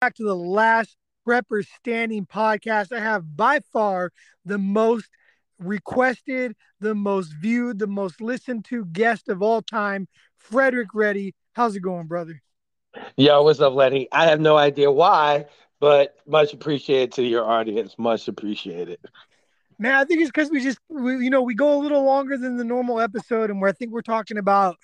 back to the last Prepper Standing podcast. I have by far the most requested, the most viewed, the most listened to guest of all time, Frederick Reddy. How's it going, brother? Yo, what's up, Lenny? I have no idea why, but much appreciated to your audience. Much appreciated. Man, I think it's because we just, we, you know, we go a little longer than the normal episode, and where I think we're talking about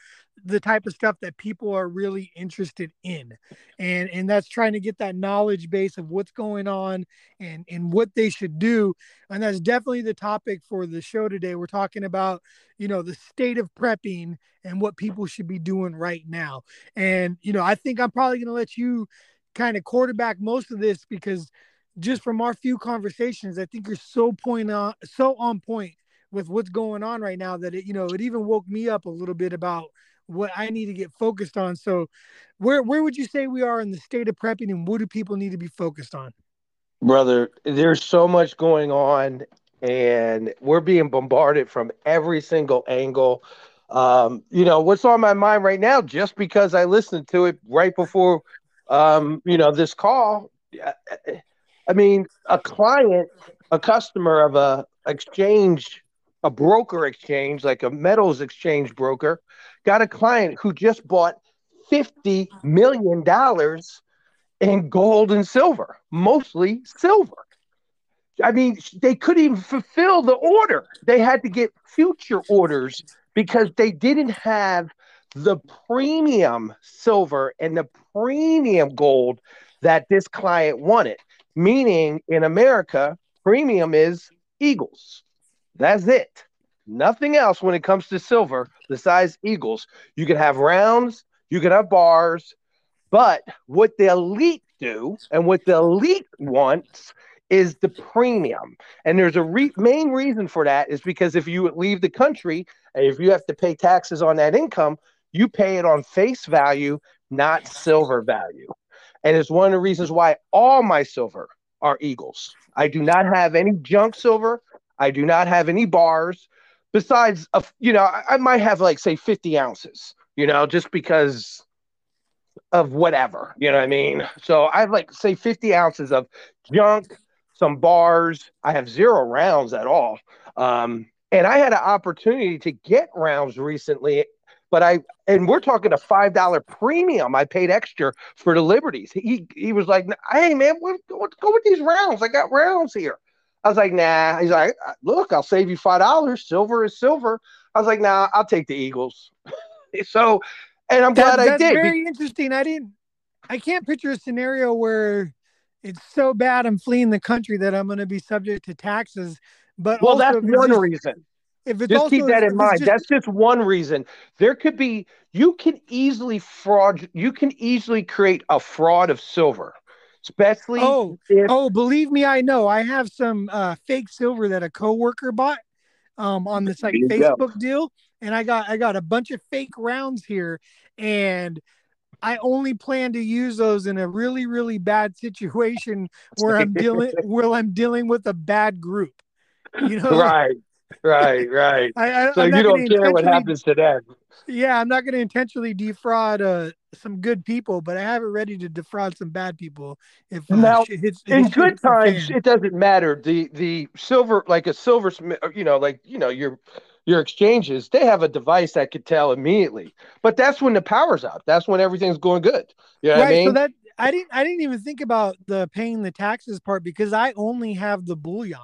the type of stuff that people are really interested in. And and that's trying to get that knowledge base of what's going on and and what they should do. And that's definitely the topic for the show today. We're talking about you know the state of prepping and what people should be doing right now. And you know i think i'm probably going to let you kind of quarterback most of this because just from our few conversations i think you're so point on so on point with what's going on right now that it you know it even woke me up a little bit about what I need to get focused on. So, where where would you say we are in the state of prepping, and what do people need to be focused on? Brother, there's so much going on, and we're being bombarded from every single angle. Um, you know what's on my mind right now? Just because I listened to it right before, um, you know, this call. I mean, a client, a customer of a exchange, a broker exchange, like a metals exchange broker, got a client who just bought $50 million in gold and silver, mostly silver. I mean, they couldn't even fulfill the order. They had to get future orders because they didn't have the premium silver and the premium gold that this client wanted. Meaning in America, premium is Eagles. That's it. Nothing else when it comes to silver besides Eagles. You can have rounds, you can have bars, but what the elite do and what the elite wants is the premium. And there's a re- main reason for that is because if you leave the country and if you have to pay taxes on that income, you pay it on face value, not silver value. And it's one of the reasons why all my silver are Eagles. I do not have any junk silver. I do not have any bars besides, a, you know, I, I might have like say 50 ounces, you know, just because of whatever, you know what I mean? So I have like say 50 ounces of junk, some bars. I have zero rounds at all. Um, and I had an opportunity to get rounds recently, but I and we're talking a five dollar premium. I paid extra for the liberties. He he was like, "Hey man, what, what, go with these rounds. I got rounds here." I was like, nah. He's like, look, I'll save you five dollars. Silver is silver. I was like, nah, I'll take the Eagles. so, and I'm that, glad I did. Very interesting. I didn't. I can't picture a scenario where it's so bad I'm fleeing the country that I'm going to be subject to taxes. But well, that's one just, reason. If it's just also, keep that in mind. Just, that's just one reason. There could be. You can easily fraud. You can easily create a fraud of silver especially. Oh, if- oh, believe me, I know. I have some uh, fake silver that a coworker bought um, on this like Facebook go. deal, and I got I got a bunch of fake rounds here, and I only plan to use those in a really really bad situation where I'm dealing where I'm dealing with a bad group. You know, right, right, right. I, I, so you don't care what happens to them. Yeah, I'm not going to intentionally defraud uh, some good people, but I have it ready to defraud some bad people. If uh, now hits, in good times, it doesn't matter. The the silver, like a silver, you know, like you know your your exchanges, they have a device that could tell immediately. But that's when the power's out. That's when everything's going good. You know right. I mean? So that I didn't I didn't even think about the paying the taxes part because I only have the bullion.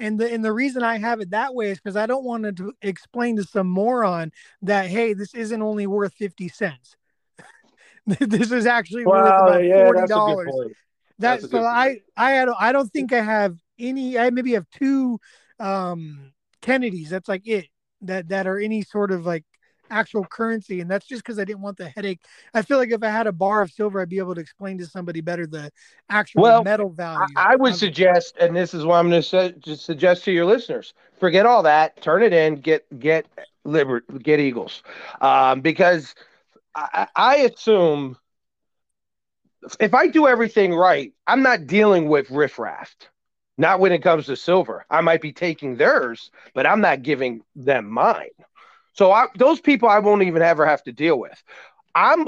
And the and the reason I have it that way is because I don't want to explain to some moron that hey, this isn't only worth fifty cents. this is actually well, worth about yeah, forty dollars. That so I I had I don't think I have any. I maybe have two um Kennedys. That's like it that that are any sort of like actual currency and that's just because i didn't want the headache i feel like if i had a bar of silver i'd be able to explain to somebody better the actual well, metal value i, I would um, suggest and this is what i'm going to su- suggest to your listeners forget all that turn it in get get liber get eagles um, because I, I assume if i do everything right i'm not dealing with riffraff. Not when it comes to silver. I might be taking theirs but i'm not giving them mine. So I, those people I won't even ever have to deal with. I'm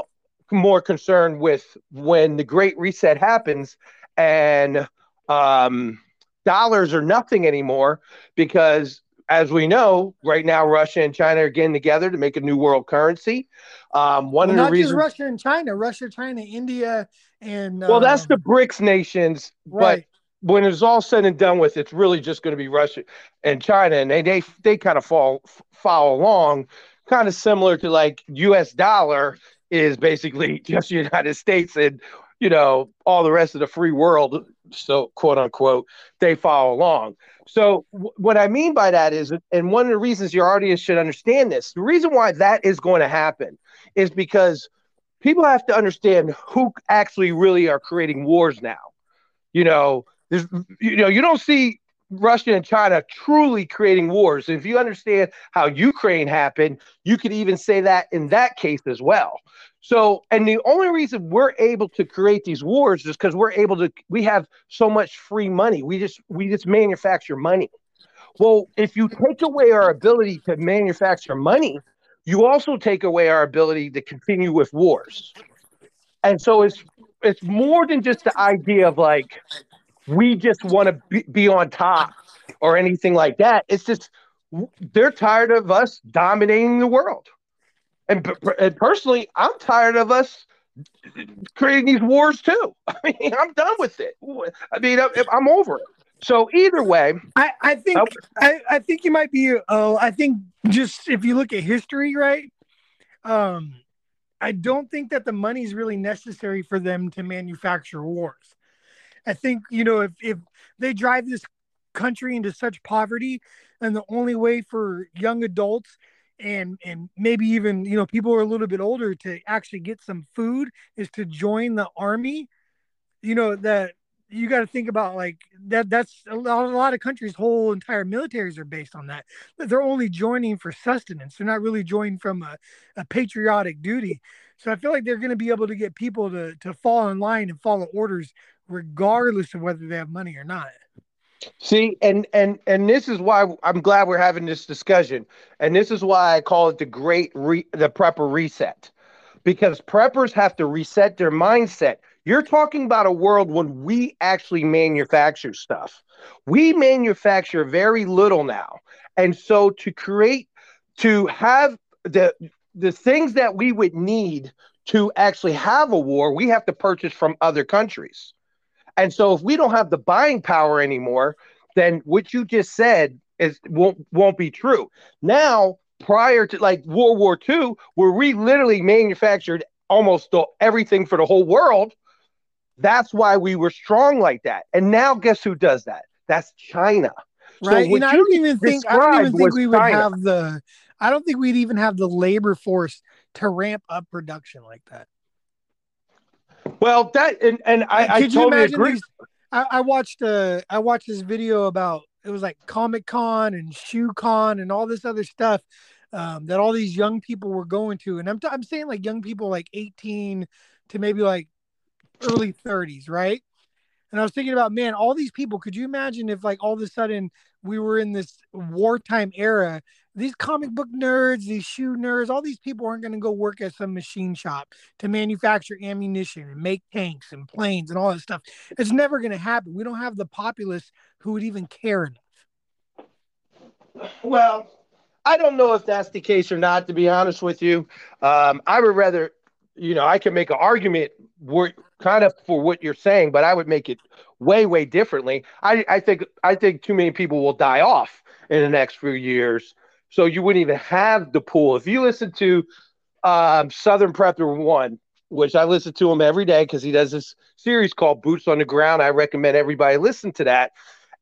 more concerned with when the Great Reset happens and um, dollars are nothing anymore because as we know, right now Russia and China are getting together to make a new world currency. Um, one well, of the not reasons just Russia and China, Russia, China, India, and well, that's the BRICS nations, right. but when it's all said and done with, it's really just going to be Russia and China, and they they they kind of fall follow along, kind of similar to like U.S. dollar is basically just the United States and you know all the rest of the free world so quote unquote they follow along so w- what i mean by that is and one of the reasons your audience should understand this the reason why that is going to happen is because people have to understand who actually really are creating wars now you know there's you know you don't see Russia and China truly creating wars. If you understand how Ukraine happened, you could even say that in that case as well. So, and the only reason we're able to create these wars is because we're able to, we have so much free money. We just, we just manufacture money. Well, if you take away our ability to manufacture money, you also take away our ability to continue with wars. And so it's, it's more than just the idea of like, we just want to be, be on top or anything like that. It's just they're tired of us dominating the world. And, and personally, I'm tired of us creating these wars too. I mean, I'm done with it. I mean, I'm over it. So either way, I, I think I, I think you might be. Oh, I think just if you look at history, right? Um, I don't think that the money is really necessary for them to manufacture wars. I think you know if if they drive this country into such poverty, and the only way for young adults and and maybe even you know people are a little bit older to actually get some food is to join the army. You know that you got to think about like that that's a lot, a lot of countries whole entire militaries are based on that they're only joining for sustenance they're not really joining from a, a patriotic duty so i feel like they're going to be able to get people to to fall in line and follow orders regardless of whether they have money or not. See, and and and this is why I'm glad we're having this discussion, and this is why I call it the great re, the prepper reset, because preppers have to reset their mindset. You're talking about a world when we actually manufacture stuff. We manufacture very little now, and so to create, to have the the things that we would need to actually have a war, we have to purchase from other countries. And so if we don't have the buying power anymore, then what you just said is won't won't be true. Now, prior to like World War II, where we literally manufactured almost everything for the whole world, that's why we were strong like that. And now guess who does that? That's China. Right. So and I don't even think I don't even think we would China. have the I don't think we'd even have the labor force to ramp up production like that. Well, that and, and I, I totally agree. These, I, I, watched uh I watched this video about it was like Comic Con and Shoe Con and all this other stuff um, that all these young people were going to, and I'm t- I'm saying like young people like 18 to maybe like early 30s, right? And I was thinking about, man, all these people, could you imagine if like all of a sudden we were in this wartime era these comic book nerds, these shoe nerds, all these people aren't going to go work at some machine shop to manufacture ammunition and make tanks and planes and all that stuff. It's never going to happen. We don't have the populace who would even care enough. Well, I don't know if that's the case or not, to be honest with you. Um, I would rather, you know, I can make an argument kind of for what you're saying, but I would make it way, way differently. I, I think I think too many people will die off in the next few years so you wouldn't even have the pool. If you listen to um, Southern Prepper One, which I listen to him every day because he does this series called Boots on the Ground. I recommend everybody listen to that.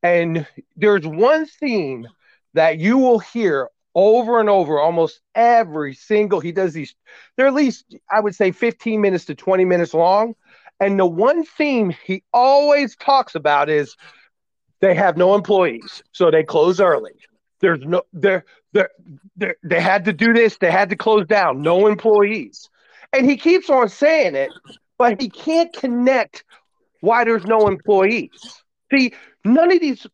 And there's one theme that you will hear over and over almost every single he does these they're at least i would say 15 minutes to 20 minutes long and the one theme he always talks about is they have no employees so they close early there's no there there they had to do this, they had to close down, no employees. And he keeps on saying it, but he can't connect why there's no employees. See, none of these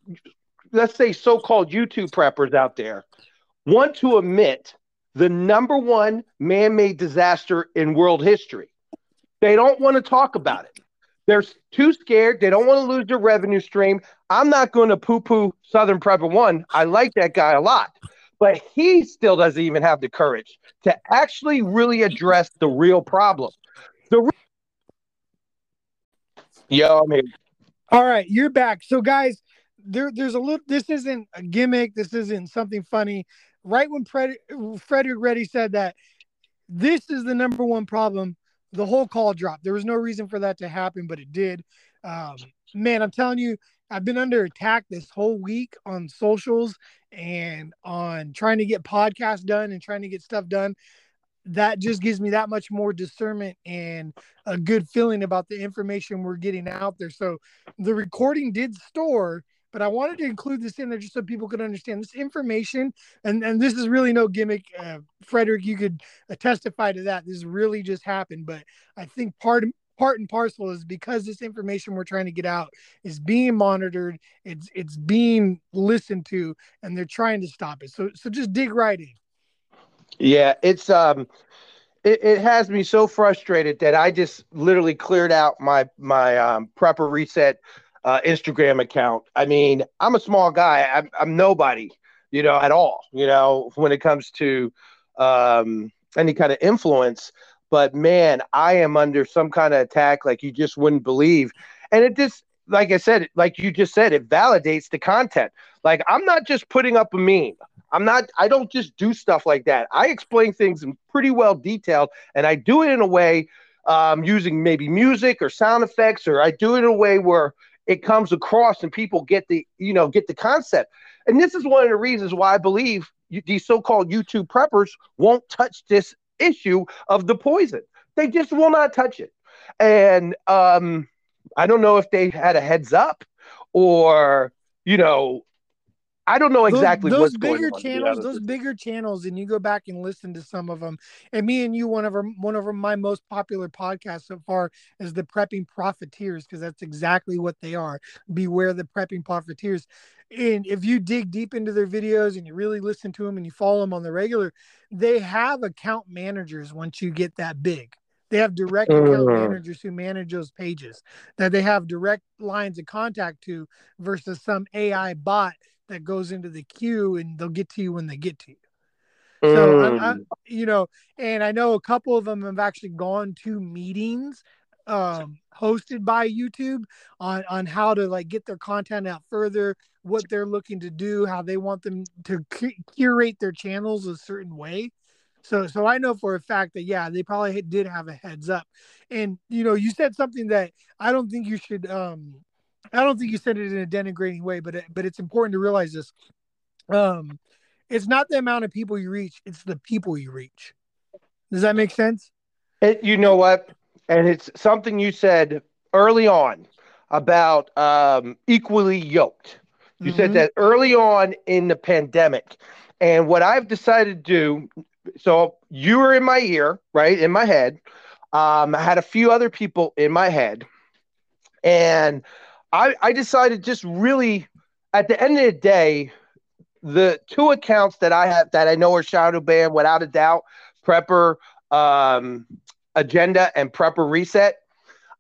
let's say so-called YouTube preppers out there want to admit the number one man-made disaster in world history. They don't want to talk about it. They're too scared. They don't want to lose their revenue stream. I'm not going to poo poo Southern Prepper One. I like that guy a lot, but he still doesn't even have the courage to actually really address the real problem. The re- Yo, I'm here. All right, you're back. So, guys, there, there's a little. This isn't a gimmick. This isn't something funny. Right when Fred, Frederick Reddy said that this is the number one problem, the whole call dropped. There was no reason for that to happen, but it did. Um, man, I'm telling you, I've been under attack this whole week on socials and on trying to get podcasts done and trying to get stuff done that just gives me that much more discernment and a good feeling about the information we're getting out there. So the recording did store, but I wanted to include this in there just so people could understand this information. And and this is really no gimmick. Uh, Frederick, you could uh, testify to that. This really just happened. But I think part part and parcel is because this information we're trying to get out is being monitored. It's it's being listened to, and they're trying to stop it. So so just dig right in. Yeah, it's um it, it has me so frustrated that I just literally cleared out my my um prepper reset uh, Instagram account. I mean, I'm a small guy. I'm, I'm nobody, you know, at all, you know, when it comes to um, any kind of influence. But man, I am under some kind of attack like you just wouldn't believe. And it just, like I said, like you just said, it validates the content. Like I'm not just putting up a meme. I'm not, I don't just do stuff like that. I explain things in pretty well detailed and I do it in a way um, using maybe music or sound effects, or I do it in a way where it comes across and people get the, you know, get the concept. And this is one of the reasons why I believe you, these so-called YouTube preppers won't touch this issue of the poison. They just will not touch it. And um, I don't know if they had a heads up or, you know, I don't know exactly those, those bigger channels. Those bigger channels, and you go back and listen to some of them. And me and you, one of our one of our, my most popular podcasts so far is the prepping profiteers because that's exactly what they are. Beware the prepping profiteers. And if you dig deep into their videos and you really listen to them and you follow them on the regular, they have account managers once you get that big. They have direct account mm. managers who manage those pages that they have direct lines of contact to versus some AI bot that goes into the queue and they'll get to you when they get to you. So, mm. I, I, mm. you know, and I know a couple of them have actually gone to meetings um, hosted by YouTube on on how to like get their content out further, what they're looking to do, how they want them to curate their channels a certain way. So, so I know for a fact that yeah, they probably did have a heads up. And you know, you said something that I don't think you should um I don't think you said it in a denigrating way, but it, but it's important to realize this. Um, it's not the amount of people you reach; it's the people you reach. Does that make sense? It, you know what? And it's something you said early on about um, equally yoked. You mm-hmm. said that early on in the pandemic. And what I've decided to do, so you were in my ear, right? In my head. Um, I had a few other people in my head. And I, I decided just really at the end of the day, the two accounts that I have that I know are shadow banned without a doubt, Prepper um, Agenda and Prepper Reset.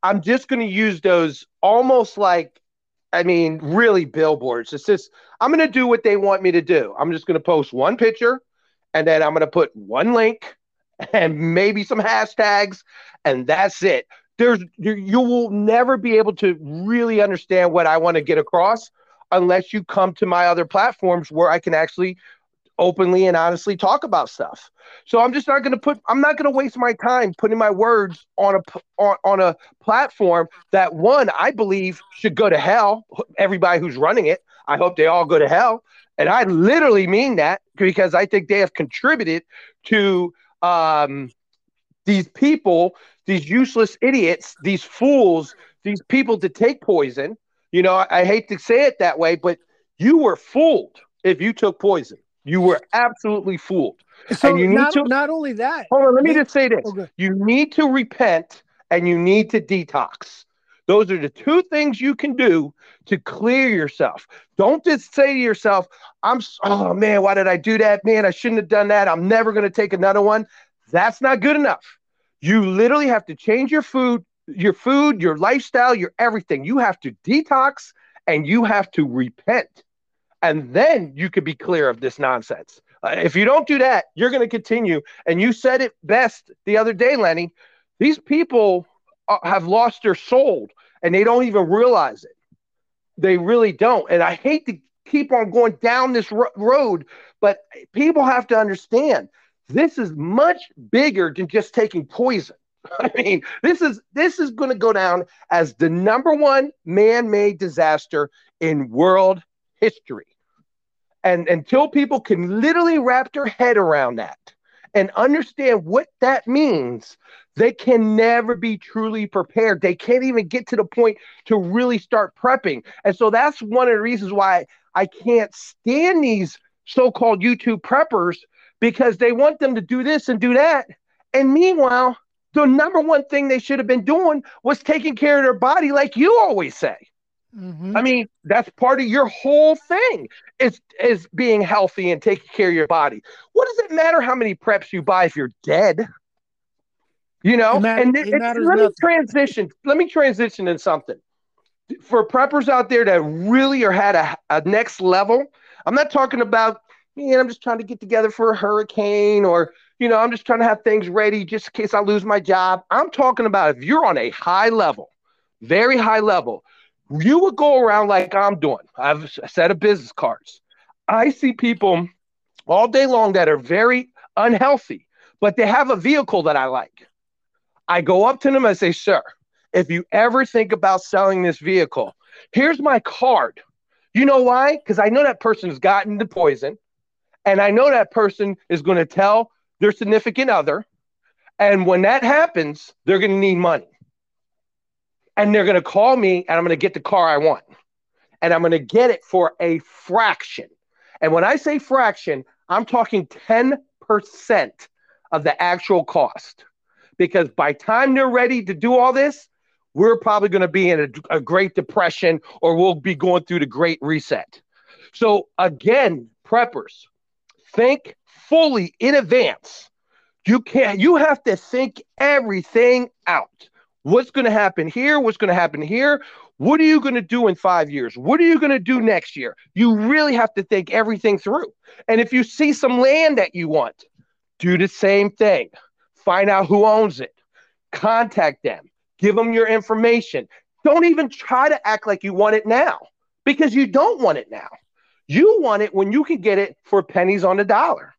I'm just going to use those almost like, I mean, really billboards. It's just, I'm going to do what they want me to do. I'm just going to post one picture and then I'm going to put one link and maybe some hashtags, and that's it there's you will never be able to really understand what I want to get across unless you come to my other platforms where I can actually openly and honestly talk about stuff. So I'm just not going to put I'm not going to waste my time putting my words on a on, on a platform that one I believe should go to hell. Everybody who's running it, I hope they all go to hell. And I literally mean that because I think they have contributed to um, these people these useless idiots, these fools, these people to take poison. You know, I, I hate to say it that way, but you were fooled if you took poison. You were absolutely fooled. So and you need not, to not only that. Hold on, let me just say this. Oh, okay. You need to repent and you need to detox. Those are the two things you can do to clear yourself. Don't just say to yourself, I'm oh man, why did I do that? Man, I shouldn't have done that. I'm never going to take another one. That's not good enough. You literally have to change your food, your food, your lifestyle, your everything. You have to detox and you have to repent. And then you could be clear of this nonsense. Uh, if you don't do that, you're going to continue. And you said it best the other day, Lenny. These people uh, have lost their soul and they don't even realize it. They really don't. And I hate to keep on going down this ro- road, but people have to understand this is much bigger than just taking poison. I mean, this is this is going to go down as the number one man-made disaster in world history. And until people can literally wrap their head around that and understand what that means, they can never be truly prepared. They can't even get to the point to really start prepping. And so that's one of the reasons why I can't stand these so-called YouTube preppers because they want them to do this and do that. And meanwhile, the number one thing they should have been doing was taking care of their body, like you always say. Mm-hmm. I mean, that's part of your whole thing is is being healthy and taking care of your body. What does it matter how many preps you buy if you're dead? You know, matter, and it, it let nothing. me transition. Let me transition in something for preppers out there that really are at a, a next level. I'm not talking about man, I'm just trying to get together for a hurricane or, you know, I'm just trying to have things ready just in case I lose my job. I'm talking about if you're on a high level, very high level, you would go around like I'm doing. I have a set of business cards. I see people all day long that are very unhealthy, but they have a vehicle that I like. I go up to them and say, Sir, if you ever think about selling this vehicle, here's my card. You know why? Because I know that person has gotten the poison. And I know that person is going to tell their significant other. And when that happens, they're going to need money. And they're going to call me and I'm going to get the car I want. And I'm going to get it for a fraction. And when I say fraction, I'm talking 10% of the actual cost. Because by time they're ready to do all this, we're probably going to be in a, a great depression or we'll be going through the great reset. So again, preppers, think fully in advance. You can't, you have to think everything out. What's going to happen here? What's going to happen here? What are you going to do in five years? What are you going to do next year? You really have to think everything through. And if you see some land that you want, do the same thing. Find out who owns it, contact them, give them your information. Don't even try to act like you want it now because you don't want it now. You want it when you can get it for pennies on the dollar.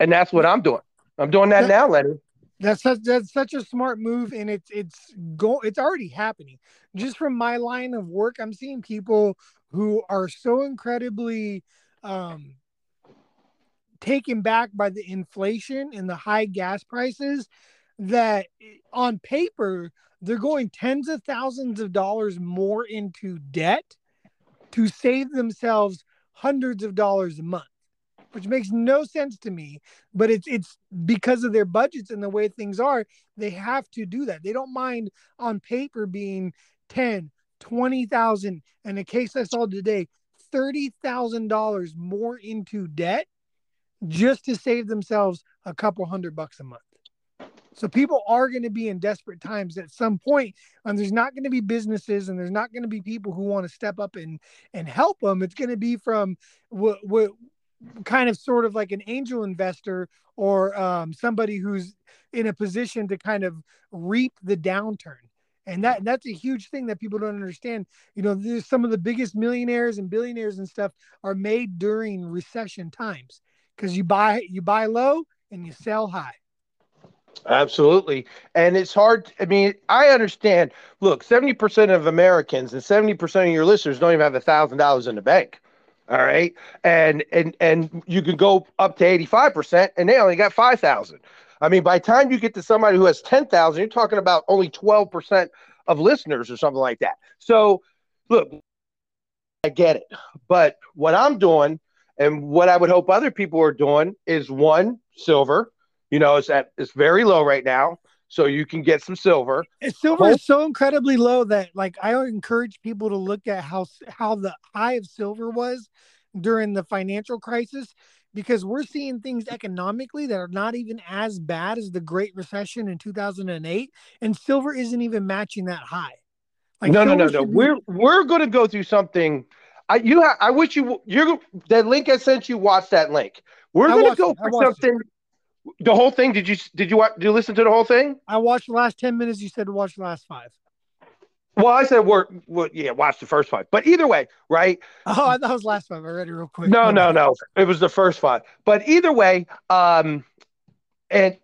And that's what I'm doing. I'm doing that, that now, Lenny. That's such, that's such a smart move, and it's it's go it's already happening. Just from my line of work, I'm seeing people who are so incredibly um, taken back by the inflation and the high gas prices that on paper they're going tens of thousands of dollars more into debt to save themselves hundreds of dollars a month which makes no sense to me but it's it's because of their budgets and the way things are they have to do that. They don't mind on paper being 10 20,000 and a case I saw today $30,000 more into debt just to save themselves a couple hundred bucks a month so people are going to be in desperate times at some point, and there's not going to be businesses and there's not going to be people who want to step up and and help them. It's going to be from what what kind of sort of like an angel investor or um, somebody who's in a position to kind of reap the downturn. And that that's a huge thing that people don't understand. You know there's some of the biggest millionaires and billionaires and stuff are made during recession times because you buy you buy low and you sell high Absolutely. And it's hard. I mean, I understand. Look, 70% of Americans and 70% of your listeners don't even have a thousand dollars in the bank. All right. And and and you can go up to 85% and they only got 5,000. I mean, by the time you get to somebody who has 10,000, you're talking about only 12% of listeners or something like that. So look, I get it. But what I'm doing and what I would hope other people are doing is one, silver you know, it's at it's very low right now, so you can get some silver. And silver Hope- is so incredibly low that like I encourage people to look at how how the high of silver was during the financial crisis because we're seeing things economically that are not even as bad as the Great Recession in 2008, and silver isn't even matching that high. Like no, no, no, no. Be... We're we're going to go through something. I you ha- I wish you you're that link I sent you. Watch that link. We're going to go it. for something. It. The whole thing. Did you did you did you listen to the whole thing? I watched the last ten minutes. You said to watch the last five. Well, I said we're, well, yeah, watch the first five. But either way, right? Oh, I thought it was last five. I read it real quick. No, no, no. It was the first five. But either way, um, and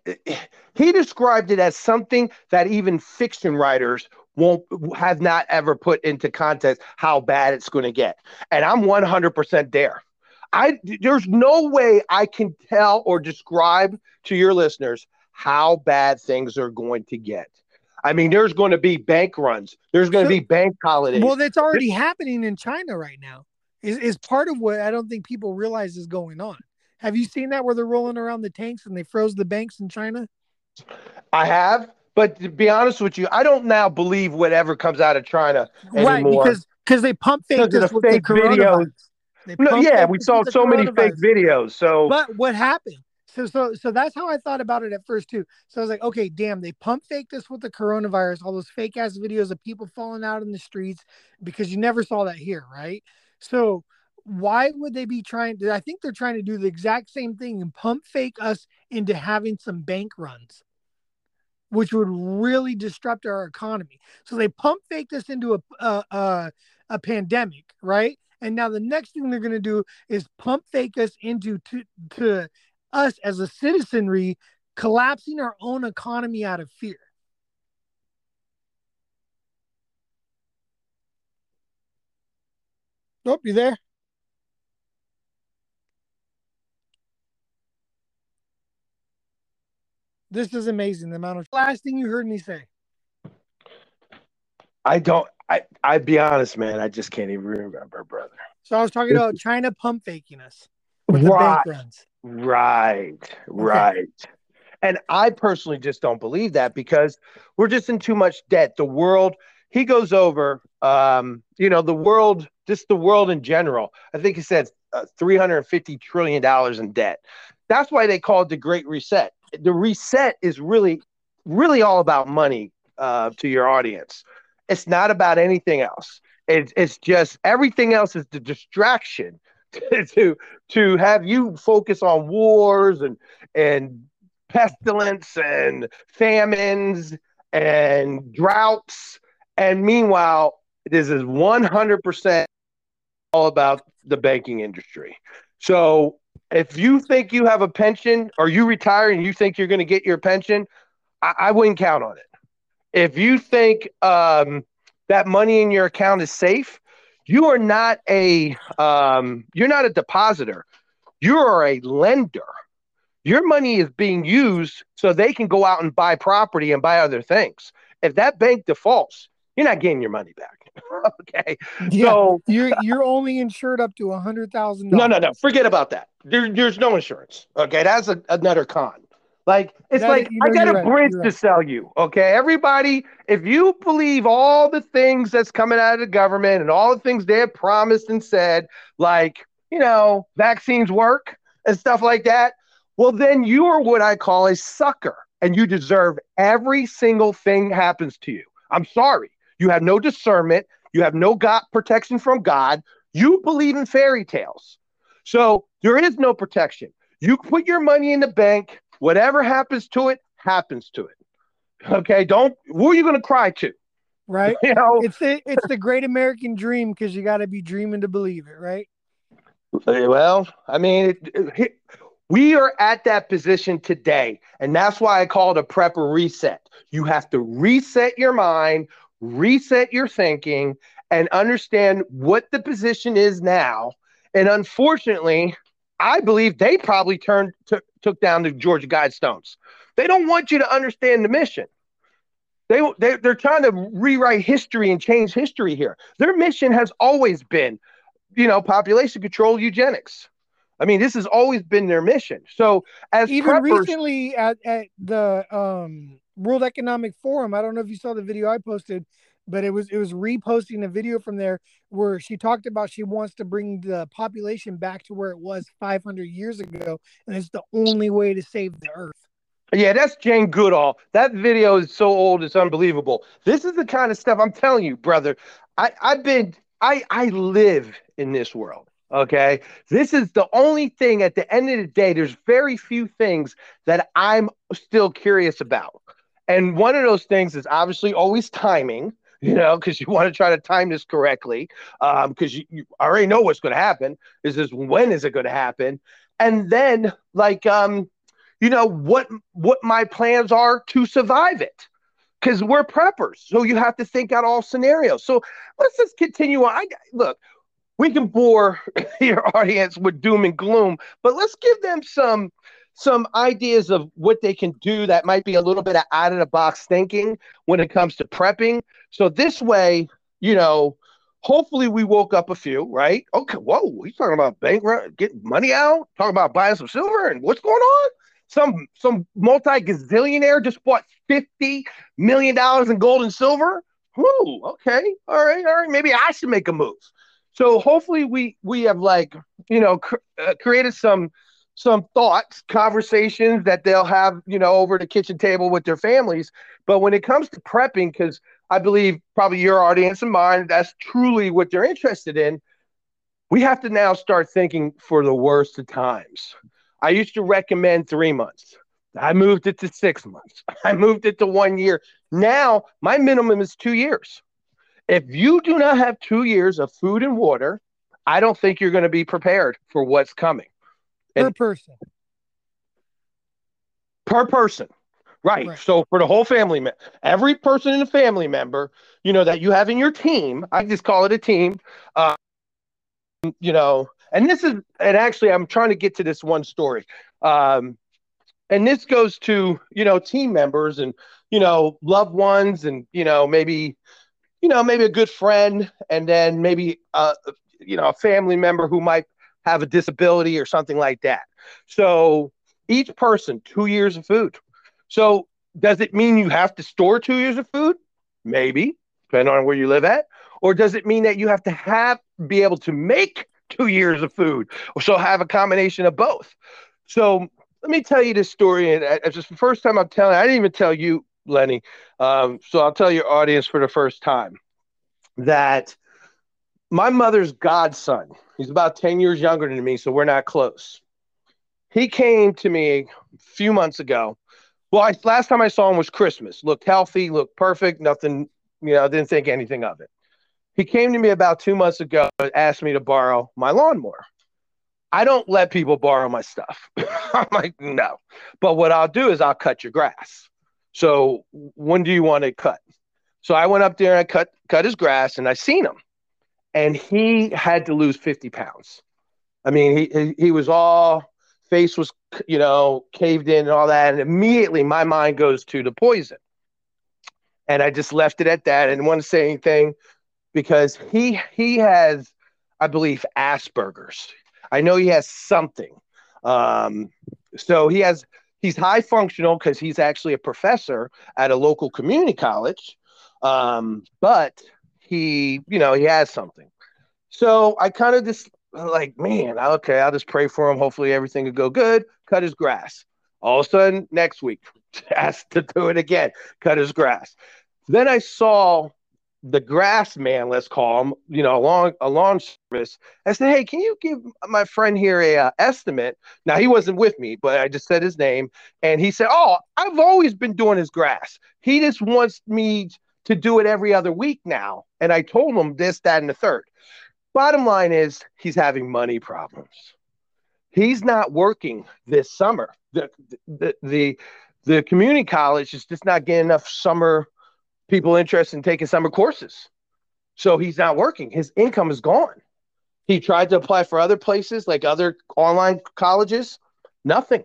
he described it as something that even fiction writers won't have not ever put into context how bad it's going to get. And I'm 100% there. I there's no way I can tell or describe to your listeners how bad things are going to get. I mean, there's going to be bank runs. There's going to be bank holidays. Well, that's already happening in China right now. Is is part of what I don't think people realize is going on. Have you seen that where they're rolling around the tanks and they froze the banks in China? I have, but to be honest with you, I don't now believe whatever comes out of China anymore. Right, because because they pump fake with fake the videos. No, yeah, we saw so many fake videos. So, but what happened? so so so that's how I thought about it at first too. So I was like, okay, damn, they pump fake this with the coronavirus, all those fake ass videos of people falling out in the streets because you never saw that here, right? So why would they be trying to I think they're trying to do the exact same thing and pump fake us into having some bank runs, which would really disrupt our economy. So they pump fake us into a a, a, a pandemic, right? And now the next thing they're going to do is pump fake us into to, to us as a citizenry collapsing our own economy out of fear. Nope, you there? This is amazing. The amount of last thing you heard me say. I don't. I. I be honest, man. I just can't even remember, brother. So I was talking about China pump faking us with the right. bank runs. Right, right. Okay. And I personally just don't believe that because we're just in too much debt. The world, he goes over, um, you know, the world, just the world in general. I think he said uh, $350 trillion in debt. That's why they call it the Great Reset. The reset is really, really all about money uh, to your audience. It's not about anything else. It's, it's just everything else is the distraction to to have you focus on wars and and pestilence and famines and droughts. And meanwhile this is 100% all about the banking industry. So if you think you have a pension or you retire and you think you're going to get your pension I, I, wouldn't count on it if you think um, that money in your account is safe you are not a um, you're not a depositor. You are a lender. Your money is being used so they can go out and buy property and buy other things. If that bank defaults, you're not getting your money back. okay. Yeah, so you're you're only insured up to a hundred thousand. No, no, no. Forget about that. There, there's no insurance. Okay, that's a, another con. Like it's like I got a right, bridge to sell you. Okay, everybody, if you believe all the things that's coming out of the government and all the things they have promised and said, like you know, vaccines work and stuff like that, well, then you are what I call a sucker, and you deserve every single thing happens to you. I'm sorry, you have no discernment, you have no God protection from God. You believe in fairy tales, so there is no protection. You put your money in the bank Whatever happens to it, happens to it. Okay, don't. Who are you going to cry to? Right. You know, it's the it's the great American dream because you got to be dreaming to believe it, right? Eh, well, I mean, it, it, we are at that position today, and that's why I call it a prep or reset. You have to reset your mind, reset your thinking, and understand what the position is now. And unfortunately, I believe they probably turned to, took down the Georgia Guidestones. They don't want you to understand the mission. They, they they're trying to rewrite history and change history here. Their mission has always been, you know, population control, eugenics. I mean, this has always been their mission. So as even preppers, recently at, at the um, World Economic Forum, I don't know if you saw the video I posted. But it was it was reposting a video from there where she talked about she wants to bring the population back to where it was 500 years ago, and it's the only way to save the earth. Yeah, that's Jane Goodall. That video is so old, it's unbelievable. This is the kind of stuff I'm telling you, brother. I, I've been, I, I live in this world. Okay. This is the only thing at the end of the day, there's very few things that I'm still curious about. And one of those things is obviously always timing, you know, because you want to try to time this correctly. Um, because you, you already know what's going to happen. Is this when is it going to happen? And then like um you know what what my plans are to survive it because we're preppers so you have to think out all scenarios so let's just continue on I, look we can bore your audience with doom and gloom but let's give them some some ideas of what they can do that might be a little bit of out of the box thinking when it comes to prepping so this way you know hopefully we woke up a few right okay whoa he's talking about bank getting money out talking about buying some silver and what's going on some some multi gazillionaire just bought fifty million dollars in gold and silver. Whoo, okay, all right, all right. Maybe I should make a move. So hopefully we we have like you know cr- uh, created some some thoughts, conversations that they'll have you know over the kitchen table with their families. But when it comes to prepping, because I believe probably your audience and mine, that's truly what they're interested in. We have to now start thinking for the worst of times. I used to recommend three months. I moved it to six months. I moved it to one year. Now my minimum is two years. If you do not have two years of food and water, I don't think you're going to be prepared for what's coming. And per person. Per person. Right. right. So for the whole family, every person in the family member, you know, that you have in your team, I just call it a team. Uh, you know, and this is and actually i'm trying to get to this one story um, and this goes to you know team members and you know loved ones and you know maybe you know maybe a good friend and then maybe uh you know a family member who might have a disability or something like that so each person two years of food so does it mean you have to store two years of food maybe depending on where you live at or does it mean that you have to have be able to make two years of food. So have a combination of both. So let me tell you this story. And it's just the first time I'm telling. I didn't even tell you, Lenny. Um, so I'll tell your audience for the first time that my mother's godson. He's about ten years younger than me, so we're not close. He came to me a few months ago. Well, I, last time I saw him was Christmas. Looked healthy, looked perfect. Nothing, you know, didn't think anything of it. He came to me about two months ago and asked me to borrow my lawnmower. I don't let people borrow my stuff. I'm like, no. But what I'll do is I'll cut your grass. So when do you want it cut? So I went up there and I cut cut his grass and I seen him. And he had to lose 50 pounds. I mean, he he was all face was you know caved in and all that. And immediately my mind goes to the poison. And I just left it at that and didn't want to say anything because he he has, I believe, Asperger's. I know he has something. Um, so he has he's high functional because he's actually a professor at a local community college. Um, but he, you know, he has something. So I kind of just like, man, okay, I'll just pray for him. Hopefully everything will go good. Cut his grass. All of a sudden, next week, asked to do it again, cut his grass. Then I saw the grass man, let's call him, you know, along a lawn service. I said, "Hey, can you give my friend here a uh, estimate?" Now he wasn't with me, but I just said his name, and he said, "Oh, I've always been doing his grass. He just wants me to do it every other week now." And I told him this, that, and the third. Bottom line is, he's having money problems. He's not working this summer. The the the, the community college is just not getting enough summer people interested in taking summer courses. So he's not working. His income is gone. He tried to apply for other places like other online colleges, nothing.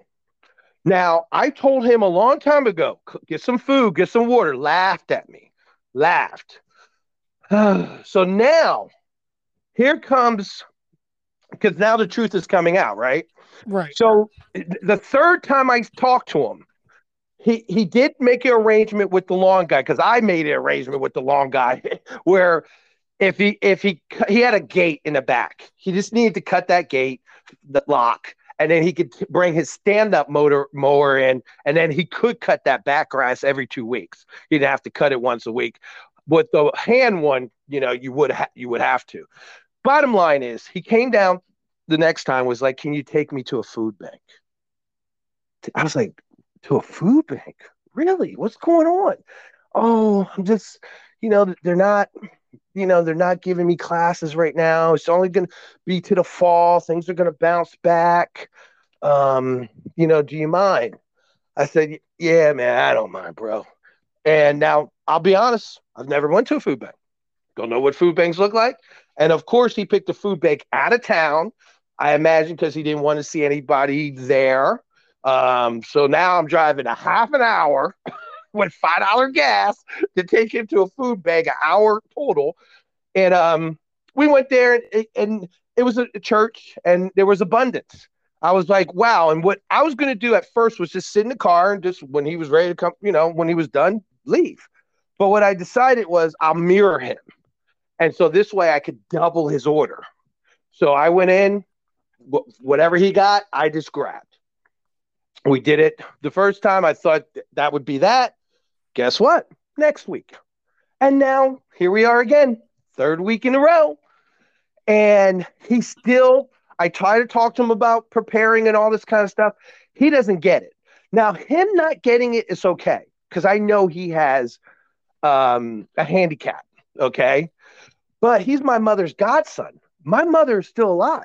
Now, I told him a long time ago get some food, get some water, laughed at me, laughed. so now, here comes because now the truth is coming out, right? Right. So the third time I talked to him, he he did make an arrangement with the long guy because I made an arrangement with the long guy where if he if he he had a gate in the back, he just needed to cut that gate, the lock, and then he could bring his stand-up motor mower in, and then he could cut that back grass every two weeks. He'd have to cut it once a week. With the hand one, you know, you would ha- you would have to. Bottom line is, he came down the next time was like, "Can you take me to a food bank?" I was like, "To a food bank? Really? What's going on?" Oh, I'm just, you know, they're not you know, they're not giving me classes right now. It's only going to be to the fall. Things are going to bounce back. Um, you know, do you mind? I said, yeah, man, I don't mind, bro. And now I'll be honest, I've never went to a food bank. Don't know what food banks look like. And of course, he picked a food bank out of town. I imagine because he didn't want to see anybody there. Um, so now I'm driving a half an hour with five dollar gas to take him to a food bank, an hour total. And um, we went there, and, and it was a church, and there was abundance. I was like, wow. And what I was going to do at first was just sit in the car and just when he was ready to come, you know, when he was done, leave. But what I decided was I'll mirror him. And so this way I could double his order. So I went in, whatever he got, I just grabbed. We did it the first time. I thought that would be that. Guess what? Next week. And now here we are again, third week in a row. And he still, I try to talk to him about preparing and all this kind of stuff. He doesn't get it. Now, him not getting it is okay because I know he has um, a handicap. Okay. But he's my mother's godson. My mother is still alive.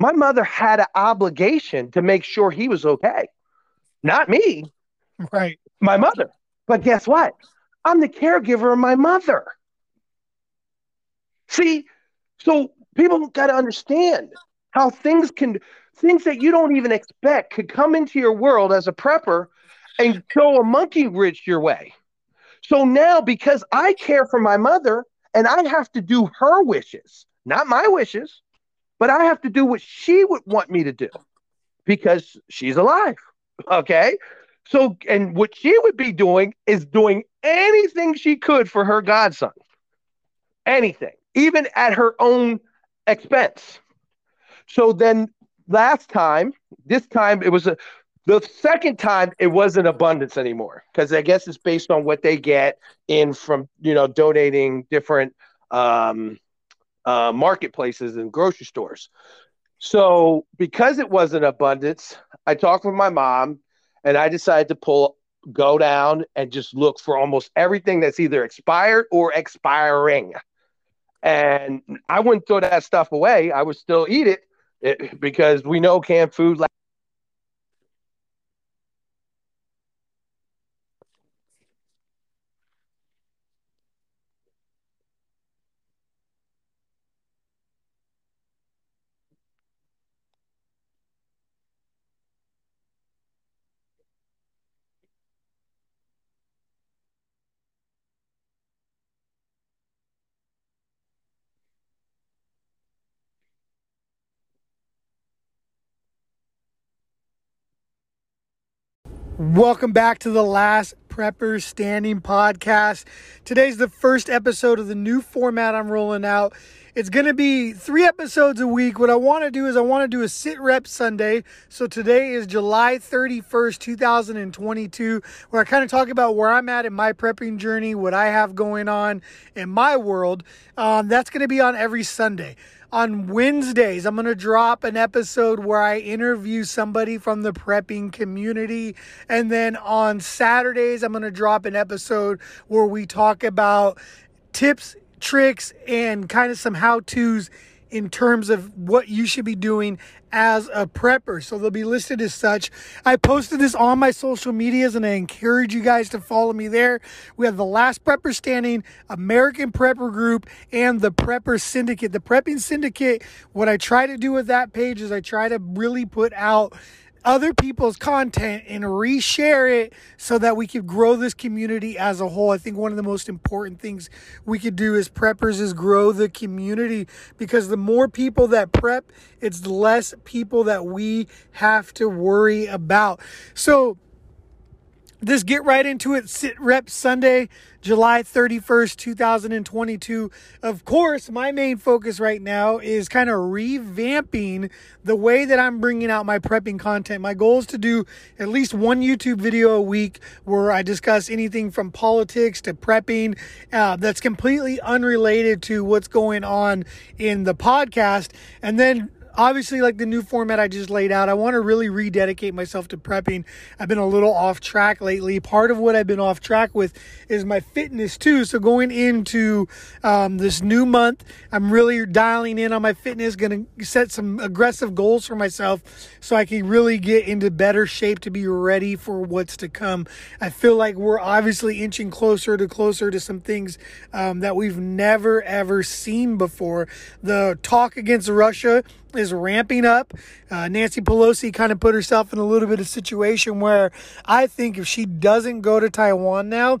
My mother had an obligation to make sure he was okay, not me. Right. My mother. But guess what? I'm the caregiver of my mother. See, so people got to understand how things can, things that you don't even expect could come into your world as a prepper and throw a monkey wrench your way. So now, because I care for my mother and I have to do her wishes, not my wishes, but I have to do what she would want me to do because she's alive. Okay. So, and what she would be doing is doing anything she could for her godson, anything, even at her own expense. So then last time, this time it was a, the second time it wasn't abundance anymore because I guess it's based on what they get in from, you know, donating different um, uh, marketplaces and grocery stores. So because it wasn't abundance, I talked with my mom and I decided to pull go down and just look for almost everything that's either expired or expiring. And I wouldn't throw that stuff away. I would still eat it, it because we know canned food like Welcome back to the last Prepper Standing podcast. Today's the first episode of the new format I'm rolling out. It's going to be three episodes a week. What I want to do is I want to do a sit rep Sunday. So today is July 31st, 2022, where I kind of talk about where I'm at in my prepping journey, what I have going on in my world. Um, that's going to be on every Sunday on Wednesdays, I'm going to drop an episode where I interview somebody from the prepping community. And then on Saturdays, I'm going to drop an episode where we talk about tips, tricks, and kind of some how to's in terms of what you should be doing as a prepper. So they'll be listed as such. I posted this on my social medias and I encourage you guys to follow me there. We have the Last Prepper Standing, American Prepper Group, and the Prepper Syndicate. The Prepping Syndicate, what I try to do with that page is I try to really put out other people's content and reshare it so that we could grow this community as a whole. I think one of the most important things we could do as preppers is grow the community because the more people that prep, it's less people that we have to worry about. So, Just get right into it. Sit Rep Sunday, July 31st, 2022. Of course, my main focus right now is kind of revamping the way that I'm bringing out my prepping content. My goal is to do at least one YouTube video a week where I discuss anything from politics to prepping uh, that's completely unrelated to what's going on in the podcast. And then obviously like the new format I just laid out, I want to really rededicate myself to prepping. I've been a little off track lately. Part of what I've been off track with is my fitness too. So going into um, this new month, I'm really dialing in on my fitness, going to set some aggressive goals for myself so I can really get into better shape to be ready for what's to come. I feel like we're obviously inching closer to closer to some things um, that we've never ever seen before. The talk against Russia is ramping up. Uh, Nancy Pelosi kind of put herself in a little bit of situation where I think if she doesn't go to Taiwan now,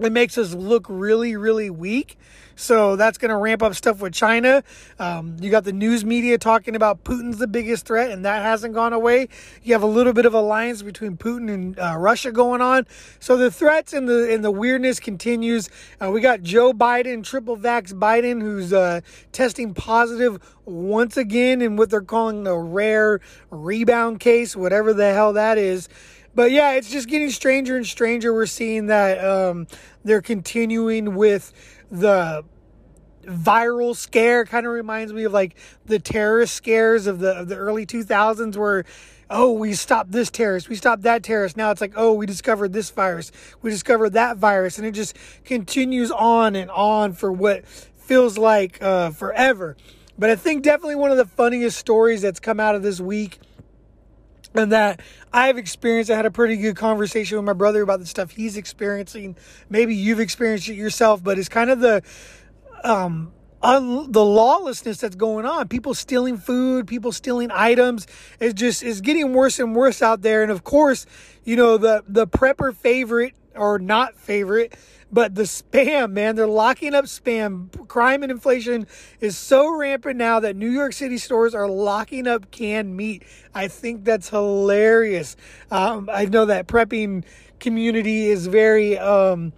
it makes us look really, really weak. So that's going to ramp up stuff with China. Um, you got the news media talking about Putin's the biggest threat, and that hasn't gone away. You have a little bit of alliance between Putin and uh, Russia going on. So the threats and the and the weirdness continues. Uh, we got Joe Biden, triple vax Biden, who's uh, testing positive once again in what they're calling a rare rebound case, whatever the hell that is. But yeah, it's just getting stranger and stranger. We're seeing that um, they're continuing with the viral scare. Kind of reminds me of like the terrorist scares of the of the early 2000s where oh we stopped this terrorist we stopped that terrorist. Now it's like oh we discovered this virus we discovered that virus. And it just continues on and on for what feels like uh, forever. But i think definitely one of the funniest stories that's come out of this week and that I've experienced. I had a pretty good conversation with my brother about the stuff he's experiencing. Maybe you've experienced it yourself, but it's kind of the um, un- the lawlessness that's going on. People stealing food, people stealing items. It's just it's getting worse and worse out there. And of course, you know the the prepper favorite or not favorite but the spam, man, they're locking up spam. Crime and inflation is so rampant now that New York City stores are locking up canned meat. I think that's hilarious. Um, I know that prepping community is very um,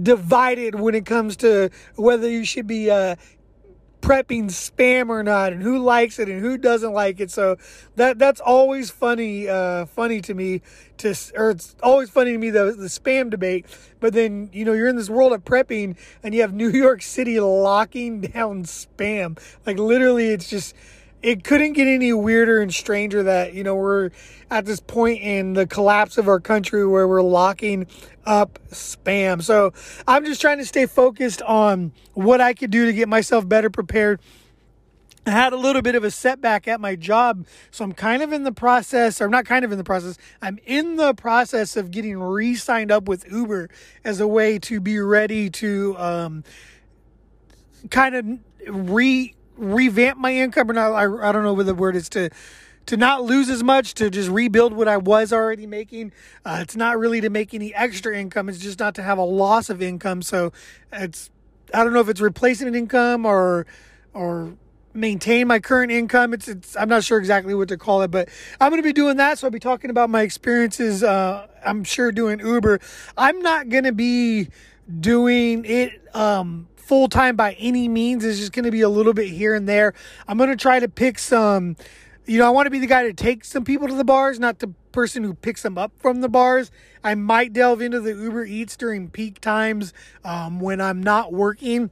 divided when it comes to whether you should be uh, prepping spam or not and who likes it and who doesn't like it. So that that's always funny uh, funny to me to or it's always funny to me the, the spam debate. But then you know you're in this world of prepping and you have new york city locking down spam. Like literally it's just it couldn't get any weirder and stranger that you know we're at this point in the collapse of our country where we're locking up spam. So I'm just trying to stay focused on what I could do to get myself better prepared. I had a little bit of a setback at my job, so I'm kind of in the process, or not kind of in the process, I'm in the process of getting re signed up with Uber as a way to be ready to um, kind of re revamp my income or not. I, I don't know what the word is to to not lose as much, to just rebuild what I was already making. Uh, it's not really to make any extra income. It's just not to have a loss of income. So it's I don't know if it's replacement income or or maintain my current income. It's it's I'm not sure exactly what to call it, but I'm going to be doing that. So I'll be talking about my experiences. Uh, I'm sure doing Uber. I'm not going to be doing it. Um, full time by any means. It's just going to be a little bit here and there. I'm going to try to pick some, you know, I want to be the guy to take some people to the bars, not the person who picks them up from the bars. I might delve into the Uber Eats during peak times um, when I'm not working.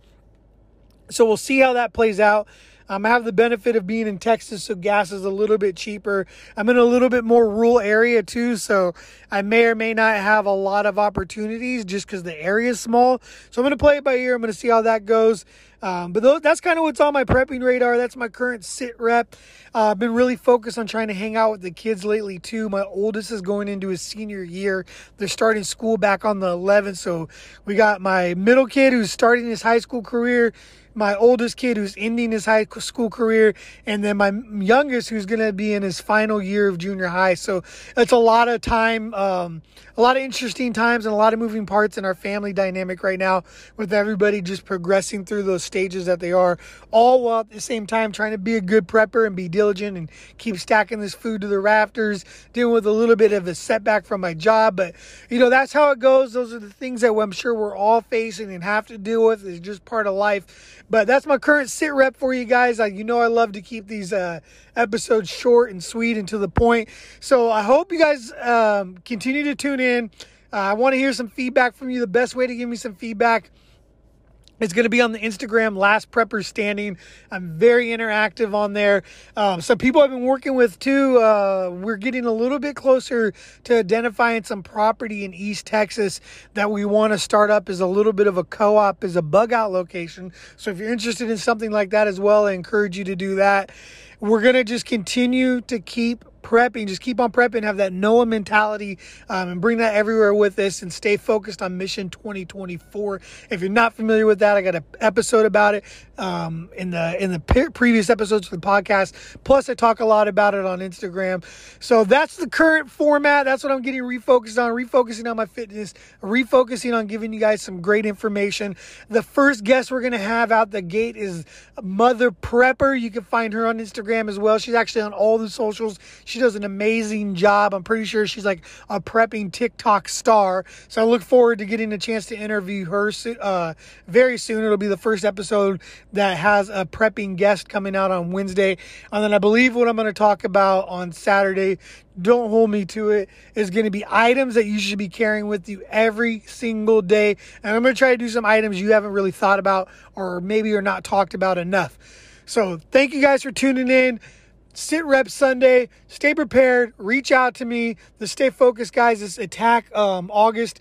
So we'll see how that plays out. Um, I have the benefit of being in Texas, so gas is a little bit cheaper. I'm in a little bit more rural area too, so I may or may not have a lot of opportunities just because the area is small. So I'm going to play it by ear. I'm going to see how that goes. Um, but those, that's kind of what's on my prepping radar. That's my current sit rep. Uh, I've been really focused on trying to hang out with the kids lately too. My oldest is going into his senior year. They're starting school back on the 11th. So we got my middle kid who's starting his high school career my oldest kid who's ending his high school career, and then my youngest who's going to be in his final year of junior high. So it's a lot of time, um, a lot of interesting times, and a lot of moving parts in our family dynamic right now with everybody just progressing through those stages that they are, all while at the same time trying to be a good prepper and be diligent and keep stacking this food to the rafters, dealing with a little bit of a setback from my job. But, you know, that's how it goes. Those are the things that I'm sure we're all facing and have to deal with. It's just part of life. But that's my current sit rep for you guys. I, you know, I love to keep these uh, episodes short and sweet and to the point. So I hope you guys um, continue to tune in. Uh, I want to hear some feedback from you. The best way to give me some feedback is going to be on the Instagram, Last Prepper Standing. I'm very interactive on there. Um, some people I've been working with too. Uh, we're getting a little bit closer to identifying some property in East Texas that we want to start up as a little bit of a co op, as a bug out location. So if you're interested in something like that as well, I encourage you to do that. We're going to just continue to keep prepping, just keep on prepping, have that Noah mentality, um, and bring that everywhere with us, and stay focused on Mission 2024. If you're not familiar with that, I got an episode about it um, in the in the previous episodes of the podcast. Plus, I talk a lot about it on Instagram. So that's the current format. That's what I'm getting refocused on, refocusing on my fitness, refocusing on giving you guys some great information. The first guest we're gonna have out the gate is Mother Prepper. You can find her on Instagram as well. She's actually on all the socials. Does an amazing job. I'm pretty sure she's like a prepping TikTok star. So I look forward to getting a chance to interview her uh, very soon. It'll be the first episode that has a prepping guest coming out on Wednesday. And then I believe what I'm going to talk about on Saturday, don't hold me to it, is going to be items that you should be carrying with you every single day. And I'm going to try to do some items you haven't really thought about or maybe are not talked about enough. So thank you guys for tuning in. Sit Rep Sunday. Stay prepared. Reach out to me. The Stay Focused guys is attack um, August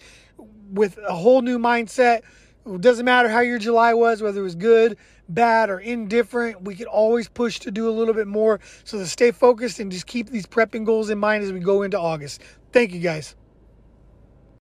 with a whole new mindset. It doesn't matter how your July was, whether it was good, bad, or indifferent. We could always push to do a little bit more. So to stay focused and just keep these prepping goals in mind as we go into August. Thank you guys.